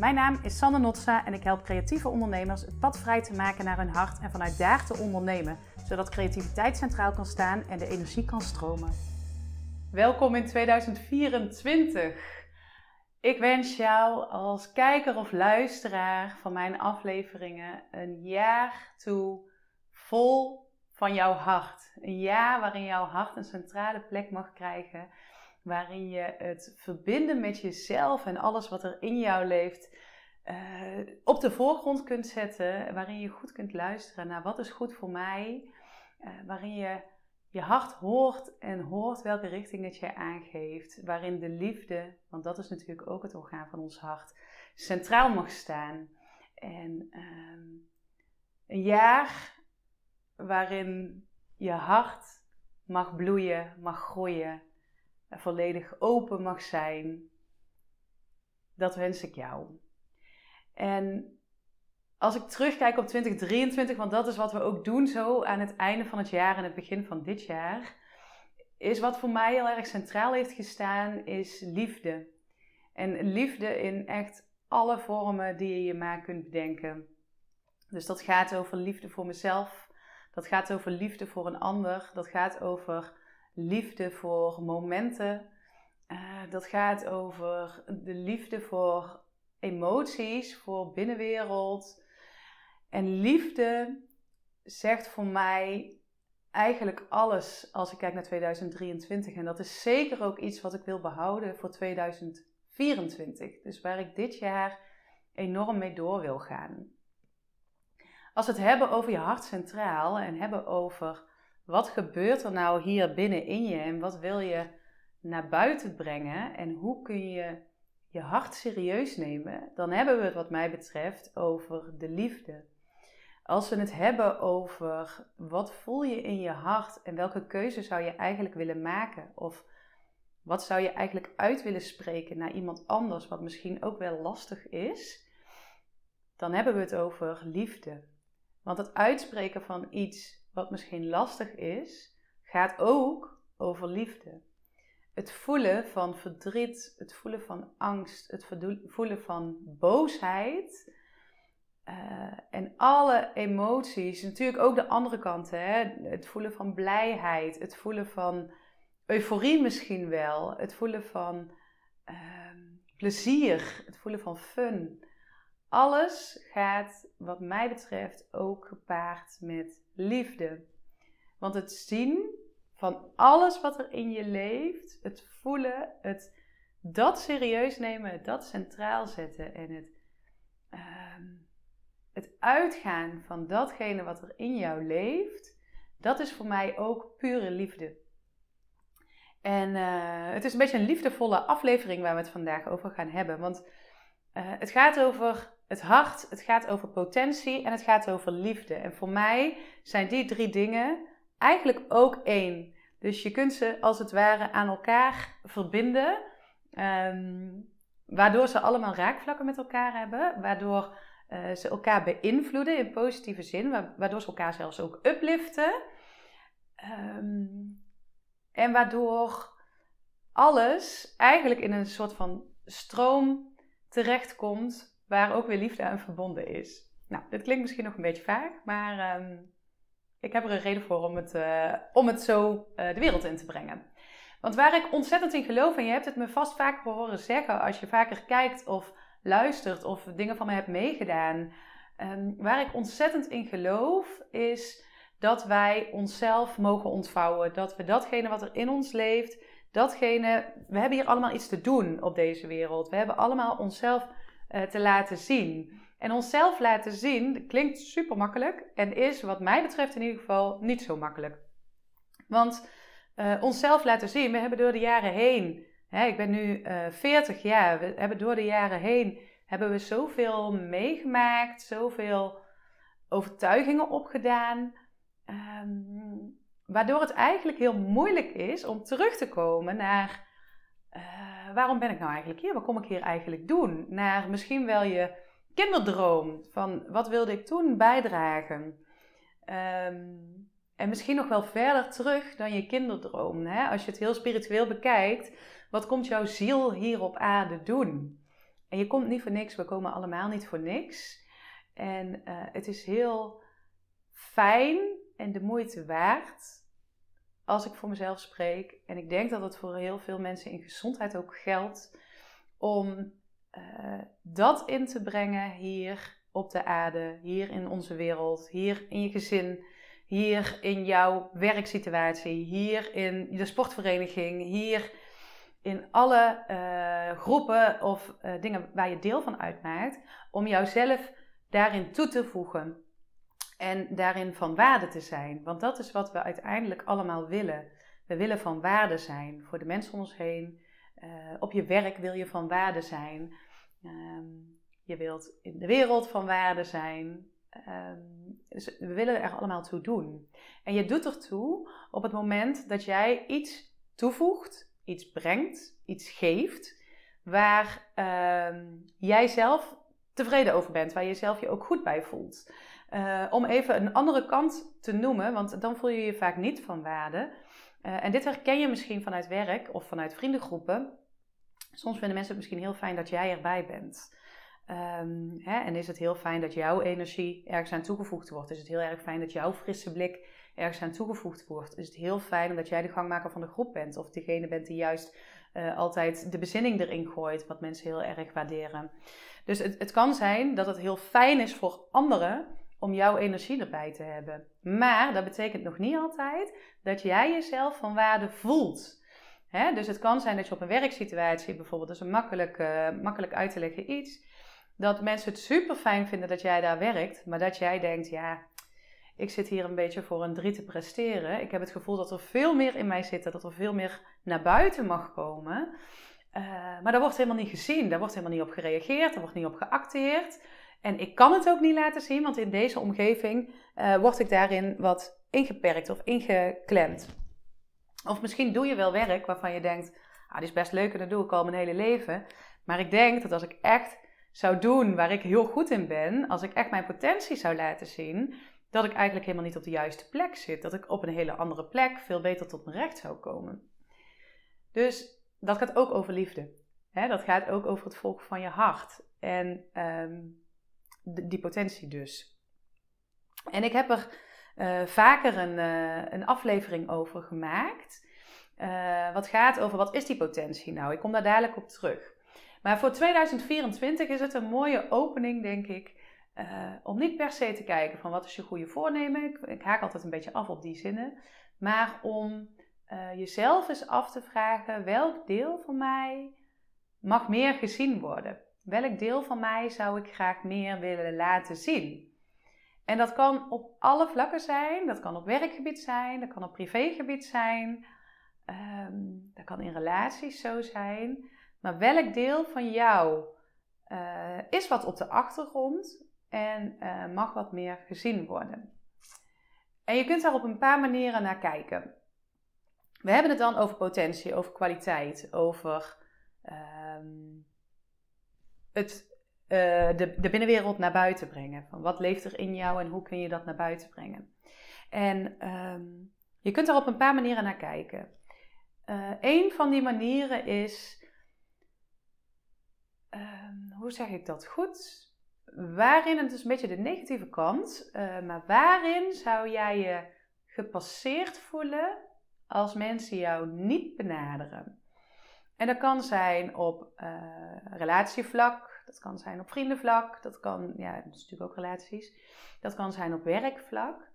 Mijn naam is Sanne Notsa en ik help creatieve ondernemers het pad vrij te maken naar hun hart en vanuit daar te ondernemen, zodat creativiteit centraal kan staan en de energie kan stromen. Welkom in 2024. Ik wens jou als kijker of luisteraar van mijn afleveringen een jaar toe vol van jouw hart. Een jaar waarin jouw hart een centrale plek mag krijgen waarin je het verbinden met jezelf en alles wat er in jou leeft uh, op de voorgrond kunt zetten, waarin je goed kunt luisteren naar wat is goed voor mij, uh, waarin je je hart hoort en hoort welke richting het je aangeeft, waarin de liefde, want dat is natuurlijk ook het orgaan van ons hart, centraal mag staan. En uh, een jaar waarin je hart mag bloeien, mag groeien, volledig open mag zijn. Dat wens ik jou. En als ik terugkijk op 2023, want dat is wat we ook doen zo aan het einde van het jaar en het begin van dit jaar, is wat voor mij heel erg centraal heeft gestaan, is liefde. En liefde in echt alle vormen die je je maar kunt bedenken. Dus dat gaat over liefde voor mezelf, dat gaat over liefde voor een ander, dat gaat over liefde voor momenten. Uh, dat gaat over de liefde voor emoties, voor binnenwereld. En liefde zegt voor mij eigenlijk alles als ik kijk naar 2023. En dat is zeker ook iets wat ik wil behouden voor 2024. Dus waar ik dit jaar enorm mee door wil gaan. Als we het hebben over je hart centraal en hebben over wat gebeurt er nou hier binnen in je en wat wil je naar buiten brengen en hoe kun je je hart serieus nemen, dan hebben we het wat mij betreft over de liefde. Als we het hebben over wat voel je in je hart en welke keuze zou je eigenlijk willen maken of wat zou je eigenlijk uit willen spreken naar iemand anders wat misschien ook wel lastig is, dan hebben we het over liefde. Want het uitspreken van iets wat misschien lastig is, gaat ook over liefde. Het voelen van verdriet, het voelen van angst, het voelen van boosheid. Uh, en alle emoties, natuurlijk ook de andere kant, hè? het voelen van blijheid, het voelen van euforie misschien wel, het voelen van uh, plezier, het voelen van fun. Alles gaat, wat mij betreft, ook gepaard met liefde. Want het zien van alles wat er in je leeft, het voelen, het dat serieus nemen, het dat centraal zetten en het, uh, het uitgaan van datgene wat er in jou leeft, dat is voor mij ook pure liefde. En uh, het is een beetje een liefdevolle aflevering waar we het vandaag over gaan hebben. Want uh, het gaat over het hart, het gaat over potentie en het gaat over liefde. En voor mij zijn die drie dingen eigenlijk ook één. Dus je kunt ze als het ware aan elkaar verbinden, um, waardoor ze allemaal raakvlakken met elkaar hebben, waardoor uh, ze elkaar beïnvloeden in positieve zin, waardoor ze elkaar zelfs ook upliften. Um, en waardoor alles eigenlijk in een soort van stroom terechtkomt waar ook weer liefde aan verbonden is. Nou, dit klinkt misschien nog een beetje vaag, maar um, ik heb er een reden voor om het, uh, om het zo uh, de wereld in te brengen. Want waar ik ontzettend in geloof, en je hebt het me vast vaker horen zeggen als je vaker kijkt of luistert of dingen van me hebt meegedaan. Um, waar ik ontzettend in geloof is dat wij onszelf mogen ontvouwen. Dat we datgene wat er in ons leeft, datgene. We hebben hier allemaal iets te doen op deze wereld. We hebben allemaal onszelf te laten zien. En onszelf laten zien klinkt super makkelijk en is wat mij betreft in ieder geval niet zo makkelijk. Want uh, onszelf laten zien, we hebben door de jaren heen, hè, ik ben nu uh, eh, 40 jaar, we hebben door de jaren heen, hebben we zoveel meegemaakt, zoveel overtuigingen opgedaan, um, waardoor het eigenlijk heel moeilijk is om terug te komen naar waarom ben ik nou eigenlijk hier? Wat kom ik hier eigenlijk doen? Naar misschien wel je kinderdroom van wat wilde ik toen bijdragen? Um, en misschien nog wel verder terug dan je kinderdroom. Hè? Als je het heel spiritueel bekijkt, wat komt jouw ziel hier op aarde doen? En je komt niet voor niks, we komen allemaal niet voor niks. En eh, het is heel fijn en de moeite waard als ik voor mezelf spreek. En ik denk dat het voor heel veel mensen in gezondheid ook geldt om uh, dat in te brengen hier op de aarde, hier in onze wereld, hier in je gezin, hier in jouw werksituatie, hier in de sportvereniging, hier in alle uh, groepen of uh, dingen waar je deel van uitmaakt, om jouzelf daarin toe te voegen en daarin van waarde te zijn. Want dat is wat we uiteindelijk allemaal willen. We willen van waarde zijn voor de mensen om ons heen. Uh, op je werk wil je van waarde zijn. Um, je wilt in de wereld van waarde zijn. Um, dus we willen er allemaal toe doen. En je doet ertoe op het moment dat jij iets toevoegt, iets brengt, iets geeft, waar um, jij zelf tevreden over bent, waar je zelf je ook goed bij voelt. Uh, om even een andere kant te noemen, want dan voel je je vaak niet van waarde. Uh, en dit herken je misschien vanuit werk of vanuit vriendengroepen. Soms vinden mensen het misschien heel fijn dat jij erbij bent. Um, hè, en is het heel fijn dat jouw energie ergens aan toegevoegd wordt? Is het heel erg fijn dat jouw frisse blik ergens aan toegevoegd wordt? Is het heel fijn omdat jij de gangmaker van de groep bent? Of degene bent die juist uh, altijd de bezinning erin gooit, wat mensen heel erg waarderen. Dus het, het kan zijn dat het heel fijn is voor anderen om jouw energie erbij te hebben. Maar dat betekent nog niet altijd dat jij jezelf van waarde voelt. dus het kan zijn dat je op een werksituatie bijvoorbeeld, dat is een makkelijk, uh, makkelijk uit te leggen iets, dat mensen het super fijn vinden dat jij daar werkt, maar dat jij denkt, ja, ik zit hier een beetje voor een drie te presteren. Ik heb het gevoel dat er veel meer in mij zit, dat er veel meer naar buiten mag komen. Uh, maar daar wordt helemaal niet gezien, daar wordt helemaal niet op gereageerd, daar wordt niet op geacteerd. En ik kan het ook niet laten zien, want in deze omgeving uh, word ik daarin wat ingeperkt of ingeklemd. Of misschien doe je wel werk waarvan je denkt, ah, is best leuk en dat doe ik al mijn hele leven. Maar ik denk dat als ik echt zou doen waar ik heel goed in ben, als ik echt mijn potentie zou laten zien, dat ik eigenlijk helemaal niet op de juiste plek zit. Dat ik op een hele andere plek veel beter tot mijn recht zou komen. Dus dat gaat ook over liefde. dat gaat ook over het volgen van je hart. En um, die potentie dus. En ik heb er uh, vaker een, uh, een aflevering over gemaakt. Uh, wat gaat over wat is die potentie nou? Ik kom daar dadelijk op terug. Maar voor 2024 is het een mooie opening, denk ik. om niet per se te kijken van wat is je goede voornemen. Ik, ik haak altijd een beetje af op die zinnen. Maar om jezelf eens af te vragen welk deel van mij mag meer gezien worden. Welk deel van mij zou ik graag meer willen laten zien? En dat kan op alle vlakken zijn. Dat kan op werkgebied zijn, dat kan op privégebied zijn, um, dat kan in relaties zo zijn. Maar welk deel van jou uh, is wat op de achtergrond en uh, mag wat meer gezien worden? En je kunt daar op een paar manieren naar kijken. We hebben het dan over potentie, over kwaliteit, over um, het, uh, de, de binnenwereld naar buiten brengen. Van wat leeft er in jou en hoe kun je dat naar buiten brengen? En um, je kunt er op een paar manieren naar kijken. Uh, een van die manieren is, um, hoe zeg ik dat goed? Waarin, het is een beetje de negatieve kant, uh, maar waarin zou jij je gepasseerd voelen als mensen jou niet benaderen? En dat kan zijn op uh, relatievlak, dat kan zijn op vriendenvlak, dat kan, ja, dat is natuurlijk ook relaties. Dat kan zijn op werkvlak.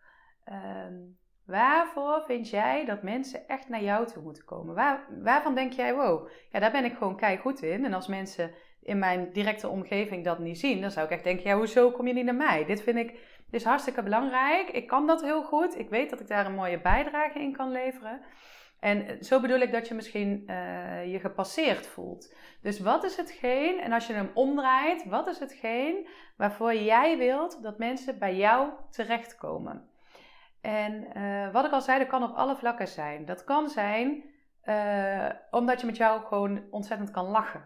Um, waarvoor vind jij dat mensen echt naar jou toe moeten komen? Waar, waarvan denk jij, wow, ja, daar ben ik gewoon kei goed in. En als mensen in mijn directe omgeving dat niet zien, dan zou ik echt denken, ja, hoezo kom je niet naar mij? Dit vind ik, is hartstikke belangrijk. Ik kan dat heel goed. Ik weet dat ik daar een mooie bijdrage in kan leveren. En zo bedoel ik dat je misschien uh, je gepasseerd voelt. Dus wat is hetgeen, en als je hem omdraait, wat is hetgeen waarvoor jij wilt dat mensen bij jou terechtkomen? En uh, wat ik al zei, dat kan op alle vlakken zijn. Dat kan zijn omdat je met jou gewoon ontzettend kan lachen.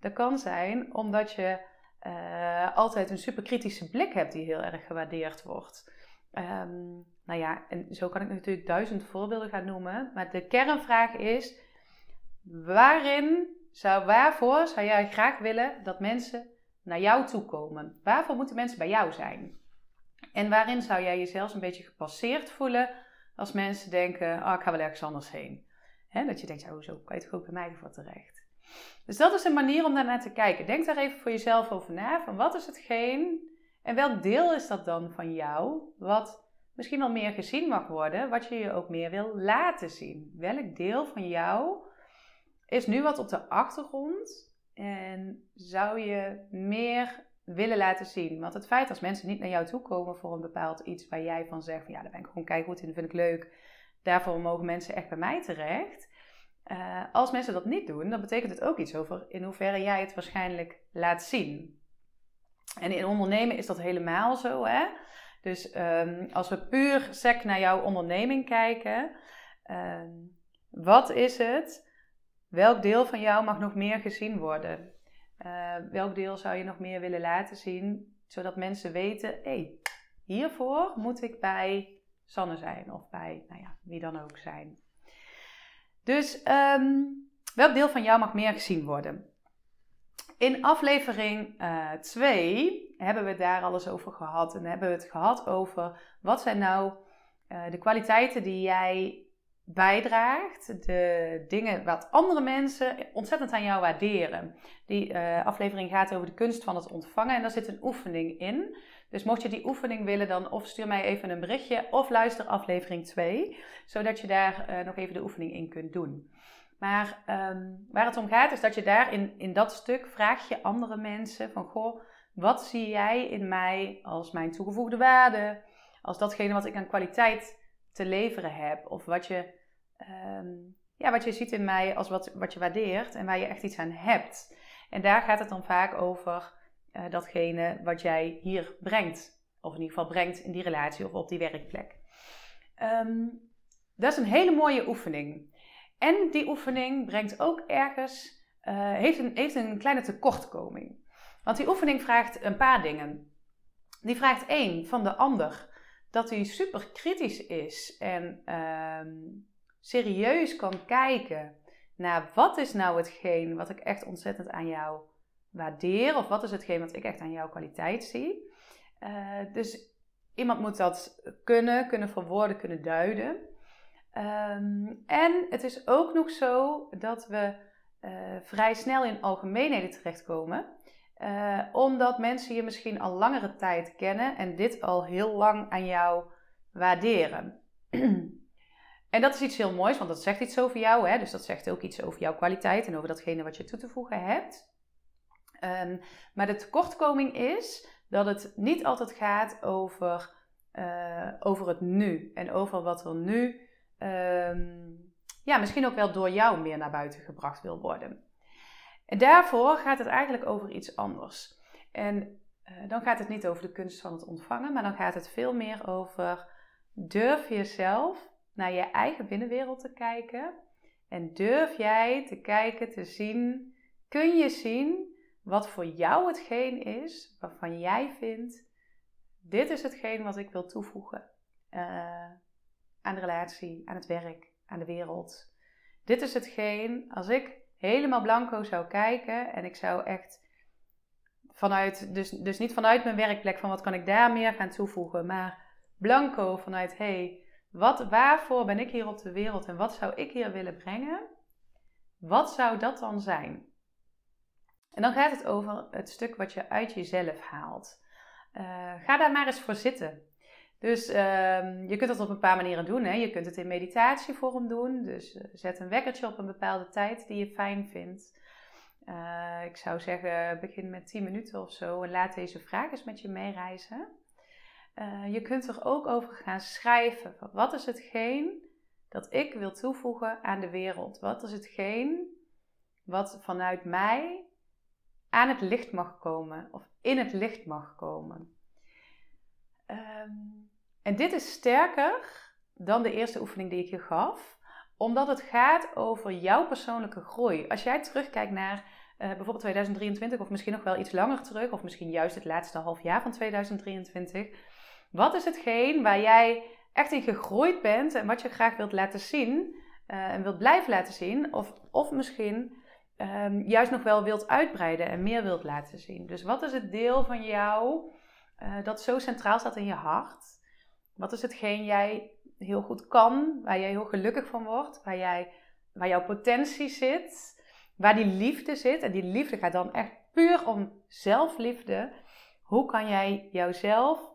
Dat kan zijn omdat je altijd een superkritische blik hebt die heel erg gewaardeerd wordt. Um, nou ja, en zo kan ik natuurlijk duizend voorbeelden gaan noemen. Maar de kernvraag is: waarin zou, waarvoor zou jij graag willen dat mensen naar jou toe komen? Waarvoor moeten mensen bij jou zijn? En waarin zou jij jezelf een beetje gepasseerd voelen als mensen denken, oh, ik ga wel ergens anders heen? dat je denkt, ja, hoezo kan je ook bij mij voor terecht? Dus dat is een manier om daarnaar te kijken. Denk daar even voor jezelf over na. Van wat is hetgeen en welk deel is dat dan van jou wat misschien wel meer gezien mag worden, wat je je ook meer wil laten zien? Welk deel van jou is nu wat op de achtergrond en zou je meer willen laten zien? Want het feit als mensen niet naar jou toe komen voor een bepaald iets waar jij van zegt van ja, daar ben ik gewoon goed in, vind ik leuk. Daarvoor mogen mensen echt bij mij terecht. Uh, als mensen dat niet doen, dan betekent het ook iets over in hoeverre jij het waarschijnlijk laat zien. En in ondernemen is dat helemaal zo. Hè? Dus um, als we puur sec naar jouw onderneming kijken, um, wat is het? Welk deel van jou mag nog meer gezien worden? Uh, welk deel zou je nog meer willen laten zien, zodat mensen weten: hé, hey, hiervoor moet ik bij Sanne zijn of bij nou ja, wie dan ook zijn. Dus um, welk deel van jou mag meer gezien worden? In aflevering 2 uh, hebben we daar alles over gehad. En hebben we het gehad over wat zijn nou uh, de kwaliteiten die jij bijdraagt. De dingen wat andere mensen ontzettend aan jou waarderen. Die uh, aflevering gaat over de kunst van het ontvangen. En daar zit een oefening in. Dus mocht je die oefening willen, dan of stuur mij even een berichtje of luister aflevering 2. Zodat je daar nog even de oefening in kunt doen. Maar um, waar het om gaat is dat je daar in, in dat stuk vraag je andere mensen van goh, wat zie jij in mij als mijn toegevoegde waarde? Als datgene wat ik aan kwaliteit te leveren heb. Of wat je, um, ja, wat je ziet in mij als wat, wat je waardeert en waar je echt iets aan hebt. En daar gaat het dan vaak over uh, datgene wat jij hier brengt. Of in ieder geval brengt in die relatie of op die werkplek. Um, dat is een hele mooie oefening. En die oefening brengt ook ergens, uh, heeft, een, heeft een kleine tekortkoming. Want die oefening vraagt een paar dingen. Die vraagt één van de ander dat hij super kritisch is en uh, serieus kan kijken naar wat is nou hetgeen wat ik echt ontzettend aan jou waardeer, of wat is hetgeen wat ik echt aan jouw kwaliteit zie. Uh, dus iemand moet dat kunnen, kunnen verwoorden, kunnen duiden. Um, en het is ook nog zo dat we uh, vrij snel in algemeenheden terechtkomen. Uh, omdat mensen je misschien al langere tijd kennen en dit al heel lang aan jou waarderen. en dat is iets heel moois, want dat zegt iets over jou. Hè? Dus dat zegt ook iets over jouw kwaliteit en over datgene wat je toe te voegen hebt. Um, maar de tekortkoming is dat het niet altijd gaat over, uh, over het nu en over wat er nu um, ja, misschien ook wel door jou meer naar buiten gebracht wil worden. En daarvoor gaat het eigenlijk over iets anders. En uh, dan gaat het niet over de kunst van het ontvangen, maar dan gaat het veel meer over durf jezelf naar je eigen binnenwereld te kijken. En durf jij te kijken, te zien, kun je zien wat voor jou hetgeen is waarvan jij vindt, dit is hetgeen wat ik wil toevoegen. Uh, aan de relatie, aan het werk, aan de wereld. Dit is hetgeen, als ik helemaal blanco zou kijken en ik zou echt vanuit, dus, dus niet vanuit mijn werkplek van wat kan ik daar meer gaan toevoegen, maar blanco vanuit hey, wat, waarvoor ben ik hier op de wereld en wat zou ik hier willen brengen? Wat zou dat dan zijn? En dan gaat het over het stuk wat je uit jezelf haalt. Uh, ga daar maar eens voor zitten. Dus um, je kunt dat op een paar manieren doen. Hè. Je kunt het in meditatievorm doen. Dus uh, zet een wekkertje op een bepaalde tijd die je fijn vindt. Uh, ik zou zeggen, begin met 10 minuten of zo en laat deze vraag eens met je meereizen. Uh, je kunt er ook over gaan schrijven. Wat is hetgeen dat ik wil toevoegen aan de wereld? Wat is hetgeen wat vanuit mij aan het licht mag komen of in het licht mag komen? Um, en dit is sterker dan de eerste oefening die ik je gaf, omdat het gaat over jouw persoonlijke groei. Als jij terugkijkt naar uh, bijvoorbeeld 2023 of misschien nog wel iets langer terug, of misschien juist het laatste half jaar van 2023, wat is hetgeen waar jij echt in gegroeid bent en wat je graag wilt laten zien uh, en wilt blijven laten zien? Of, of misschien ehm, juist nog wel wilt uitbreiden en meer wilt laten zien. Dus wat is het deel van jou uh, dat zo centraal staat in je hart? Wat is hetgeen jij heel goed kan, waar jij heel gelukkig van wordt, waar, jij, waar jouw potentie zit, waar die liefde zit? En die liefde gaat dan echt puur om zelfliefde. Hoe kan jij jouzelf,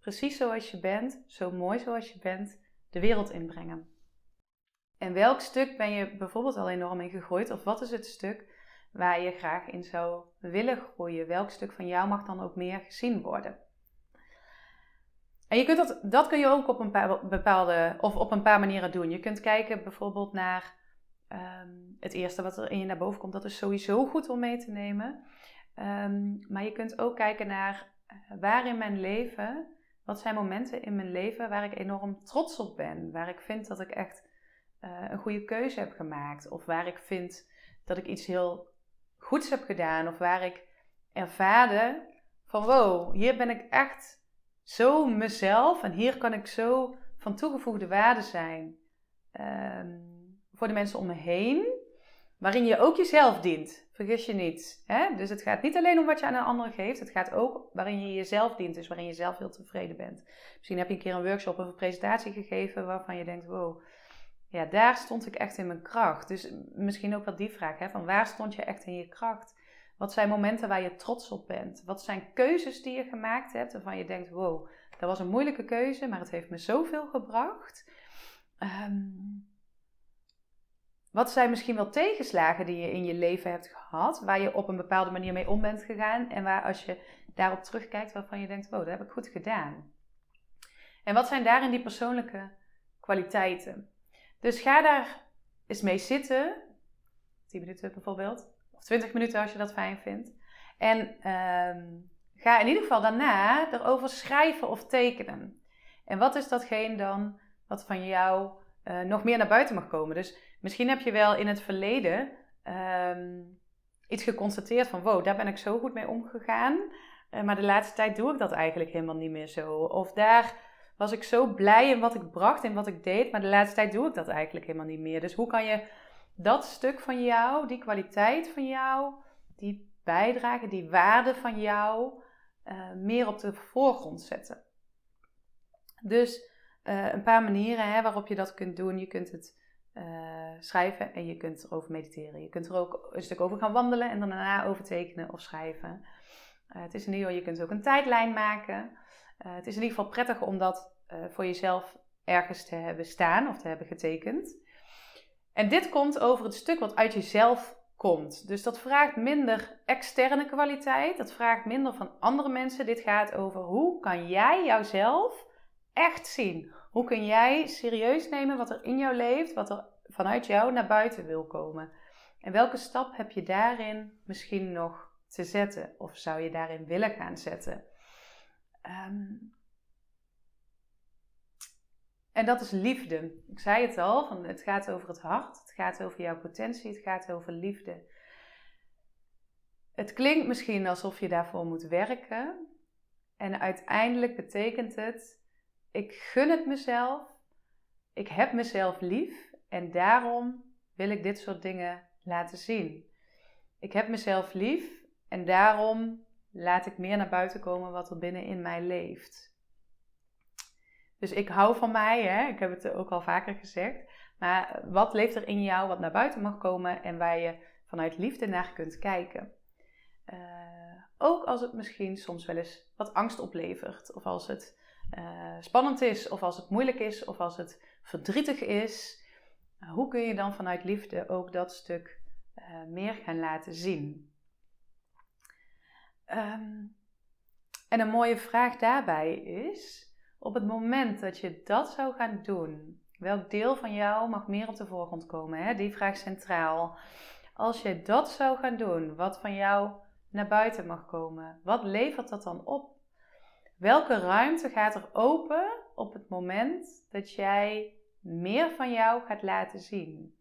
precies zoals je bent, zo mooi zoals je bent, de wereld inbrengen? En welk stuk ben je bijvoorbeeld al enorm in gegroeid? Of wat is het stuk waar je graag in zou willen groeien? Welk stuk van jou mag dan ook meer gezien worden? En je kunt dat, dat kun je ook op een bepaalde, of op een paar manieren doen. Je kunt kijken bijvoorbeeld naar ehm, het eerste wat er in je naar boven komt. Dat is sowieso goed om mee te nemen. Ehm, maar je kunt ook kijken naar uh, waar in mijn leven, wat zijn momenten in mijn leven waar ik enorm trots op ben. Waar ik vind dat ik echt uh, een goede keuze heb gemaakt. Of waar ik vind dat ik iets heel goeds heb gedaan. Of waar ik ervaarde van wow, hier ben ik echt zo mezelf en hier kan ik zo van toegevoegde waarde zijn um, voor de mensen om me heen, waarin je ook jezelf dient. Vergis je niet. Hè? Dus het gaat niet alleen om wat je aan een ander geeft, het gaat ook waarin je jezelf dient, dus waarin je zelf heel tevreden bent. Misschien heb je een keer een workshop of een presentatie gegeven waarvan je denkt: wow, ja, daar stond ik echt in mijn kracht. Dus misschien ook wel die vraag: hè, van waar stond je echt in je kracht? Wat zijn momenten waar je trots op bent? Wat zijn keuzes die je gemaakt hebt waarvan je denkt: wow, dat was een moeilijke keuze, maar het heeft me zoveel gebracht. Um, wat zijn misschien wel tegenslagen die je in je leven hebt gehad, waar je op een bepaalde manier mee om bent gegaan en waar als je daarop terugkijkt, waarvan je denkt: wow, dat heb ik goed gedaan. En wat zijn daarin die persoonlijke kwaliteiten? Dus ga daar eens mee zitten, 10 minuten bijvoorbeeld, 20 minuten als je dat fijn vindt. En um, ga in ieder geval daarna erover schrijven of tekenen. En wat is datgene dan wat van jou uh, nog meer naar buiten mag komen? Dus misschien heb je wel in het verleden um, iets geconstateerd van wow, daar ben ik zo goed mee omgegaan. Uh, maar de laatste tijd doe ik dat eigenlijk helemaal niet meer zo. Of daar was ik zo blij in wat ik bracht en wat ik deed, maar de laatste tijd doe ik dat eigenlijk helemaal niet meer. Dus hoe kan je dat stuk van jou, die kwaliteit van jou, die bijdrage, die waarde van jou, uh, meer op de voorgrond zetten? Dus uh, een paar manieren hè, waarop je dat kunt doen. Je kunt het uh, schrijven en je kunt erover mediteren. Je kunt er ook een stuk over gaan wandelen en dan daarna over tekenen of schrijven. het is in ieder geval, je kunt ook een tijdlijn maken. het is in ieder geval prettig om dat voor jezelf ergens te hebben staan of te hebben getekend. En dit komt over het stuk wat uit jezelf komt. Dus dat vraagt minder externe kwaliteit, dat vraagt minder van andere mensen. Dit gaat over hoe kan jij jouzelf echt zien? Hoe kun jij serieus nemen wat er in jou leeft, wat er vanuit jou naar buiten wil komen? En welke stap heb je daarin misschien nog te zetten? Of zou je daarin willen gaan zetten? Um, en dat is liefde. Ik zei het al, het gaat over het hart, het gaat over jouw potentie, het gaat over liefde. Het klinkt misschien alsof je daarvoor moet werken. En uiteindelijk betekent het, ik gun het mezelf, ik heb mezelf lief en daarom wil ik dit soort dingen laten zien. Ik heb mezelf lief en daarom laat ik meer naar buiten komen wat er binnen in mij leeft. Dus ik hou van mij, hè? ik heb het ook al vaker gezegd. Maar wat leeft er in jou wat naar buiten mag komen en waar je vanuit liefde naar kunt kijken? Uh, ook als het misschien soms wel eens wat angst oplevert, of als het uh, spannend is, of als het moeilijk is, of als het verdrietig is. Uh, hoe kun je dan vanuit liefde ook dat stuk meer gaan laten zien? Um, en een mooie vraag daarbij is: op het moment dat je dat zou gaan doen, welk deel van jou mag meer op de voorgrond komen? Hè? Die vraag centraal. Als je dat zou gaan doen, wat van jou naar buiten mag komen, wat levert dat dan op? Welke ruimte gaat er open op het moment dat jij meer van jou gaat laten zien?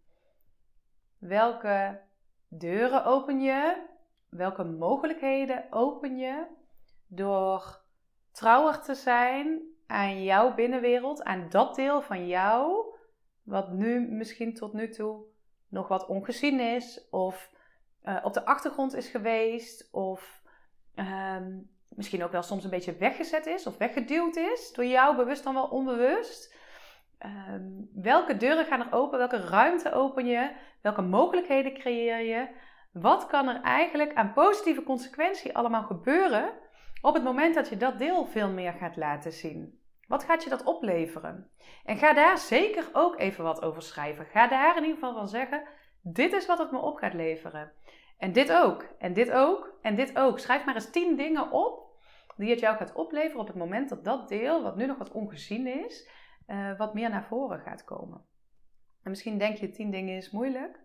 Welke deuren open je? Welke mogelijkheden open je door trouwer te zijn aan jouw binnenwereld, aan dat deel van jou, wat nu misschien tot nu toe nog wat ongezien is, of uh, op de achtergrond is geweest, of ehm, misschien ook wel soms een beetje weggezet is of weggeduwd is, door jou bewust dan wel onbewust. Ehm, welke deuren gaan er open? Welke ruimte open je? Welke mogelijkheden creëer je? Wat kan er eigenlijk aan positieve consequentie allemaal gebeuren op het moment dat je dat deel veel meer gaat laten zien? Wat gaat je dat opleveren? En ga daar zeker ook even wat over schrijven. Ga daar in ieder geval van zeggen: dit is wat het me op gaat leveren. En dit ook, en dit ook, en dit ook. Schrijf maar eens tien dingen op die het jou gaat opleveren op het moment dat dat deel, wat nu nog wat ongezien is, uh, wat meer naar voren gaat komen. En misschien denk je tien dingen is moeilijk.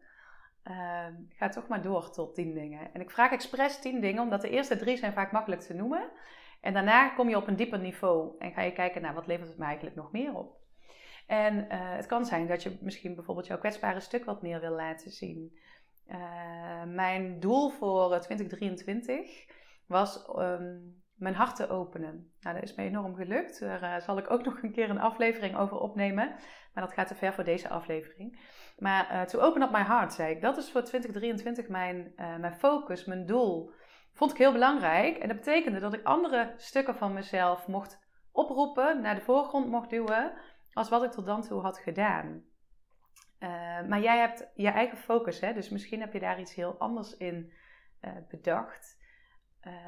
Uh, ga toch maar door tot tien dingen. En ik vraag expres tien dingen, omdat de eerste drie zijn vaak makkelijk te noemen. En daarna kom je op een dieper niveau en ga je kijken naar wat levert het me eigenlijk nog meer op. En uh, het kan zijn dat je misschien bijvoorbeeld jouw kwetsbare stuk wat meer wil laten zien. Uh, mijn doel voor 2023 was um, mijn hart te openen. Nou, dat is me enorm gelukt. Daar zal ik ook nog een keer een aflevering over opnemen. Maar dat gaat te ver voor deze aflevering. Maar uh, to open up my heart, zei ik. Dat is voor 2023 mijn, uh, mijn focus, mijn doel. Vond ik heel belangrijk. En dat betekende dat ik andere stukken van mezelf mocht oproepen, naar de voorgrond mocht duwen, als wat ik tot dan toe had gedaan. maar jij hebt je eigen focus, hè? dus misschien heb je daar iets heel anders in bedacht.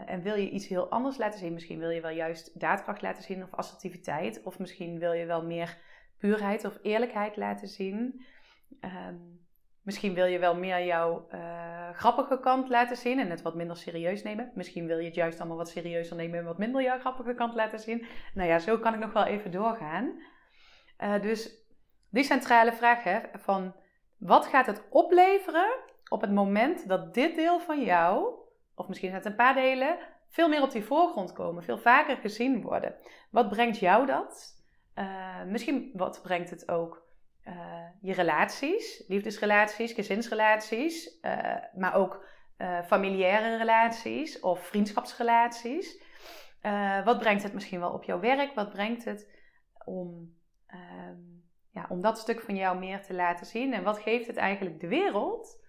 En wil je iets heel anders laten zien? Misschien wil je wel juist daadkracht laten zien of assertiviteit. Of misschien wil je wel meer puurheid of eerlijkheid laten zien. Um, misschien wil je wel meer jouw uh, grappige kant laten zien en het wat minder serieus nemen. Misschien wil je het juist allemaal wat serieuzer nemen en wat minder jouw grappige kant laten zien. Nou ja, zo kan ik nog wel even doorgaan. Uh, dus die centrale vraag hè, van wat gaat het opleveren op het moment dat dit deel van jou of misschien het een paar delen, veel meer op die voorgrond komen, veel vaker gezien worden. Wat brengt jou dat? Uh, misschien wat brengt het ook uh, je relaties, liefdesrelaties, gezinsrelaties, uh, maar ook familiaire relaties of vriendschapsrelaties. wat brengt het misschien wel op jouw werk? Wat brengt het om, ehm, ja, om dat stuk van jou meer te laten zien? En wat geeft het eigenlijk de wereld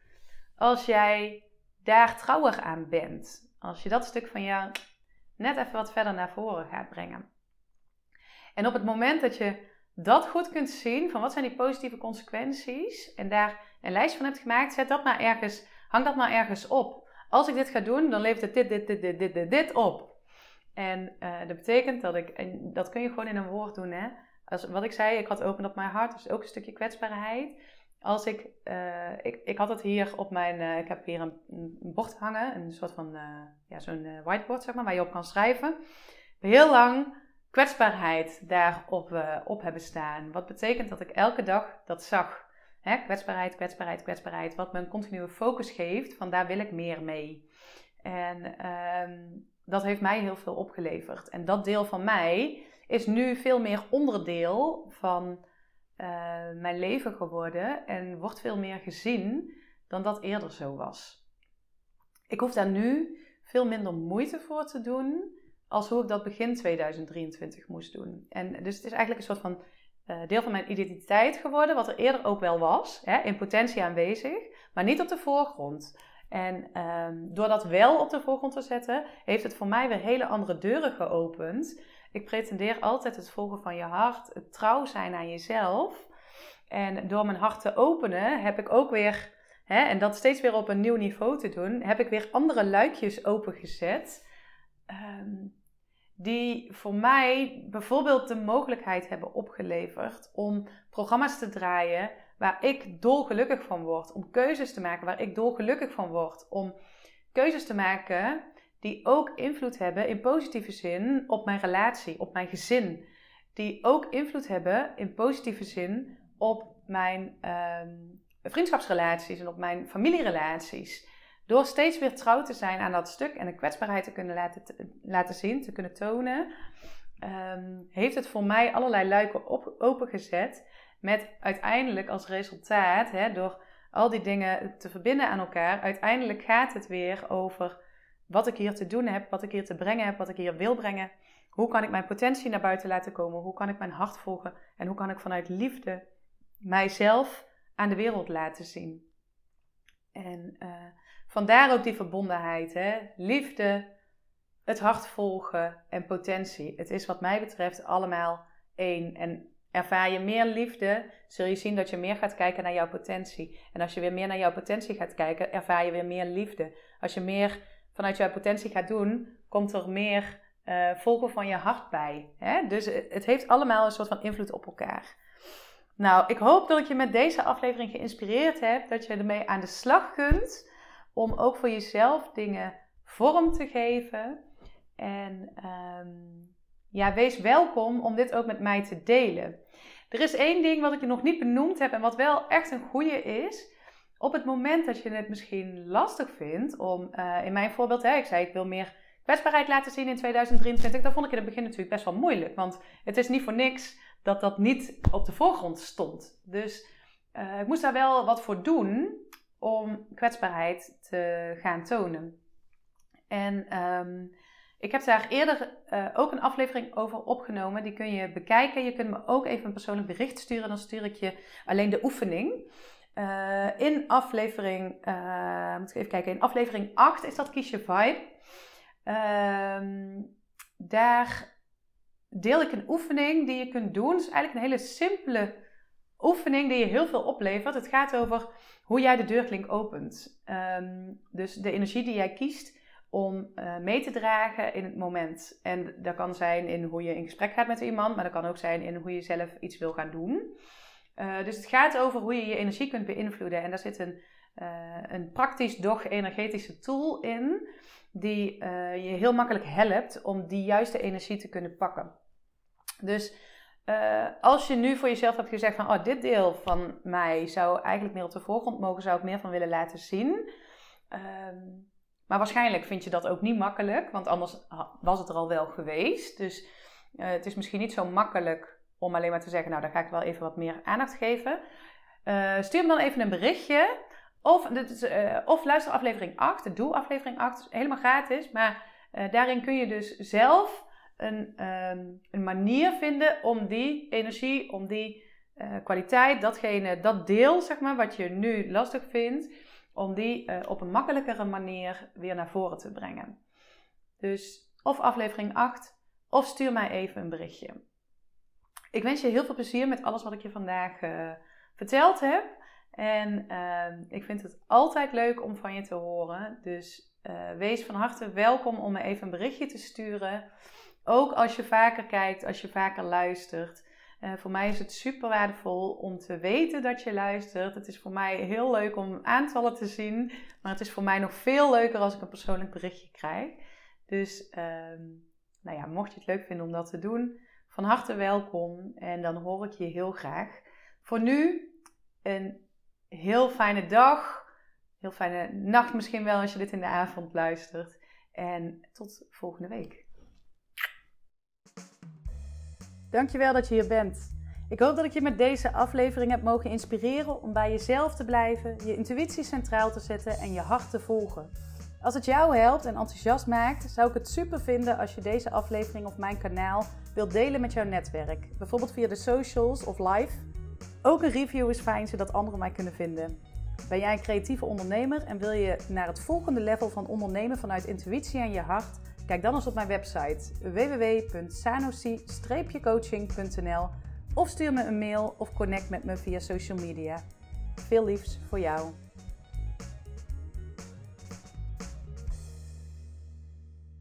als jij daar trouwig aan bent. Als je dat stuk van jou net even wat verder naar voren gaat brengen. En op het moment dat je dat goed kunt zien, van wat zijn die positieve consequenties, en daar een lijst van hebt gemaakt, zet dat maar ergens, hang dat maar ergens op. Als ik dit ga doen, dan levert het dit, dit, dit, dit, dit, dit, dit op. En uh, dat betekent dat ik, en dat kun je gewoon in een woord doen, hè. Als, wat ik zei, ik had open op mijn hart, dus ook een stukje kwetsbaarheid. Als ik, uh, ik, ik had het hier op mijn, uh, ik heb hier een, een, bord hangen, een soort van, ja, zo'n whiteboard zeg maar, waar je op kan schrijven. Heel lang kwetsbaarheid daarop op hebben staan. Wat betekent dat ik elke dag dat zag. Hè? Kwetsbaarheid, kwetsbaarheid, kwetsbaarheid. Wat me een continue focus geeft, van daar wil ik meer mee. En um, dat heeft mij heel veel opgeleverd. En dat deel van mij is nu veel meer onderdeel van uh, mijn leven geworden en wordt veel meer gezien dan dat eerder zo was. Ik hoef daar nu veel minder moeite voor te doen als hoe ik dat begin 2023 moest doen. En dus het is eigenlijk een soort van uh, deel van mijn identiteit geworden, wat er eerder ook wel was, hè, in potentie aanwezig, maar niet op de voorgrond. En um, door dat wel op de voorgrond te zetten, heeft het voor mij weer hele andere deuren geopend. Ik pretendeer altijd het volgen van je hart, het trouw zijn aan jezelf. En door mijn hart te openen heb ik ook weer, hè, en dat steeds weer op een nieuw niveau te doen, heb ik weer andere luikjes opengezet. Um, die voor mij bijvoorbeeld de mogelijkheid hebben opgeleverd om programma's te draaien waar ik dolgelukkig van word. Om keuzes te maken waar ik dolgelukkig van word. Om keuzes te maken die ook invloed hebben in positieve zin op mijn relatie, op mijn gezin. Die ook invloed hebben in positieve zin op mijn ehm, vriendschapsrelaties en op mijn familierelaties. Door steeds weer trouw te zijn aan dat stuk en de kwetsbaarheid te kunnen laten, laten zien, te kunnen tonen, ehm, heeft het voor mij allerlei luiken op, opengezet. Met uiteindelijk als resultaat, hè, door al die dingen te verbinden aan elkaar, uiteindelijk gaat het weer over wat ik hier te doen heb, wat ik hier te brengen heb, wat ik hier wil brengen. Hoe kan ik mijn potentie naar buiten laten komen? Hoe kan ik mijn hart volgen? En hoe kan ik vanuit liefde mijzelf aan de wereld laten zien? En uh, vandaar ook die verbondenheid. Hè? Liefde, het hart volgen en potentie. Het is wat mij betreft allemaal één. En ervaar je meer liefde, zul je zien dat je meer gaat kijken naar jouw potentie. En als je weer meer naar jouw potentie gaat kijken, ervaar je weer meer liefde. Als je meer vanuit jouw potentie gaat doen, komt er meer uh, volgen van je hart bij. Hè? Dus het heeft allemaal een soort van invloed op elkaar. Nou, ik hoop dat ik je met deze aflevering geïnspireerd heb, dat je ermee aan de slag kunt om ook voor jezelf dingen vorm te geven. En um, ja, wees welkom om dit ook met mij te delen. Er is één ding wat ik je nog niet benoemd heb en wat wel echt een goede is. Op het moment dat je het misschien lastig vindt om, uh, in mijn voorbeeld, hè, ik zei ik wil meer kwetsbaarheid laten zien in 2023, dan vond ik in het begin natuurlijk best wel moeilijk. Want het is niet voor niks dat dat niet op de voorgrond stond. Dus uh, ik moest daar wel wat voor doen om kwetsbaarheid te gaan tonen. En um, ik heb daar eerder uh, ook een aflevering over opgenomen. Die kun je bekijken. Je kunt me ook even een persoonlijk bericht sturen. Dan stuur ik je alleen de oefening. Uh, in aflevering, uh, moet ik even kijken, in aflevering 8 is dat Kies je Vibe. Ehm, daar deel ik een oefening die je kunt doen. Het is eigenlijk een hele simpele oefening die je heel veel oplevert. Het gaat over hoe jij de deurklink opent. Um, dus de energie die jij kiest om uh, mee te dragen in het moment. En dat kan zijn in hoe je in gesprek gaat met iemand, maar dat kan ook zijn in hoe je zelf iets wil gaan doen. Uh, dus het gaat over hoe je je energie kunt beïnvloeden. En daar zit een, uh, een praktisch, doch energetische tool in, die je heel makkelijk helpt om die juiste energie te kunnen pakken. Dus als je nu voor jezelf hebt gezegd van, oh, dit deel van mij zou eigenlijk meer op de voorgrond mogen, zou ik meer van willen laten zien. Ehm, maar waarschijnlijk vind je dat ook niet makkelijk, want anders was het er al wel geweest. Dus uh, het is misschien niet zo makkelijk om alleen maar te zeggen, nou, daar ga ik wel even wat meer aandacht geven. Uh, stuur me dan even een berichtje. Of, uh, of luister aflevering 8, doe aflevering 8, helemaal gratis. Maar daarin kun je dus zelf een, um, een manier vinden om die energie, om die kwaliteit, datgene, dat deel, zeg maar, wat je nu lastig vindt, om die uh, op een makkelijkere manier weer naar voren te brengen. Dus of aflevering 8 of stuur mij even een berichtje. Ik wens je heel veel plezier met alles wat ik je vandaag uh, verteld heb. En uh, ik vind het altijd leuk om van je te horen. Dus wees van harte welkom om me even een berichtje te sturen. Ook als je vaker kijkt, als je vaker luistert. Uh, voor mij is het super waardevol om te weten dat je luistert. Het is voor mij heel leuk om aantallen te zien. Maar het is voor mij nog veel leuker als ik een persoonlijk berichtje krijg. Dus uh, nou ja, mocht je het leuk vinden om dat te doen, van harte welkom. En dan hoor ik je heel graag. Voor nu een heel fijne dag. Heel fijne nacht misschien wel als je dit in de avond luistert. En tot volgende week. Dankjewel dat je hier bent. Ik hoop dat ik je met deze aflevering heb mogen inspireren om bij jezelf te blijven, je intuïtie centraal te zetten en je hart te volgen. Als het jou helpt en enthousiast maakt, zou ik het super vinden als je deze aflevering op mijn kanaal wilt delen met jouw netwerk. Bijvoorbeeld via de socials of live. Ook een review is fijn zodat anderen mij kunnen vinden. Ben jij een creatieve ondernemer en wil je naar het volgende level van ondernemen vanuit intuïtie en je hart? Kijk dan eens op mijn website www.sanosi-coaching.nl of stuur me een mail of connect met me via social media. Veel liefs voor jou.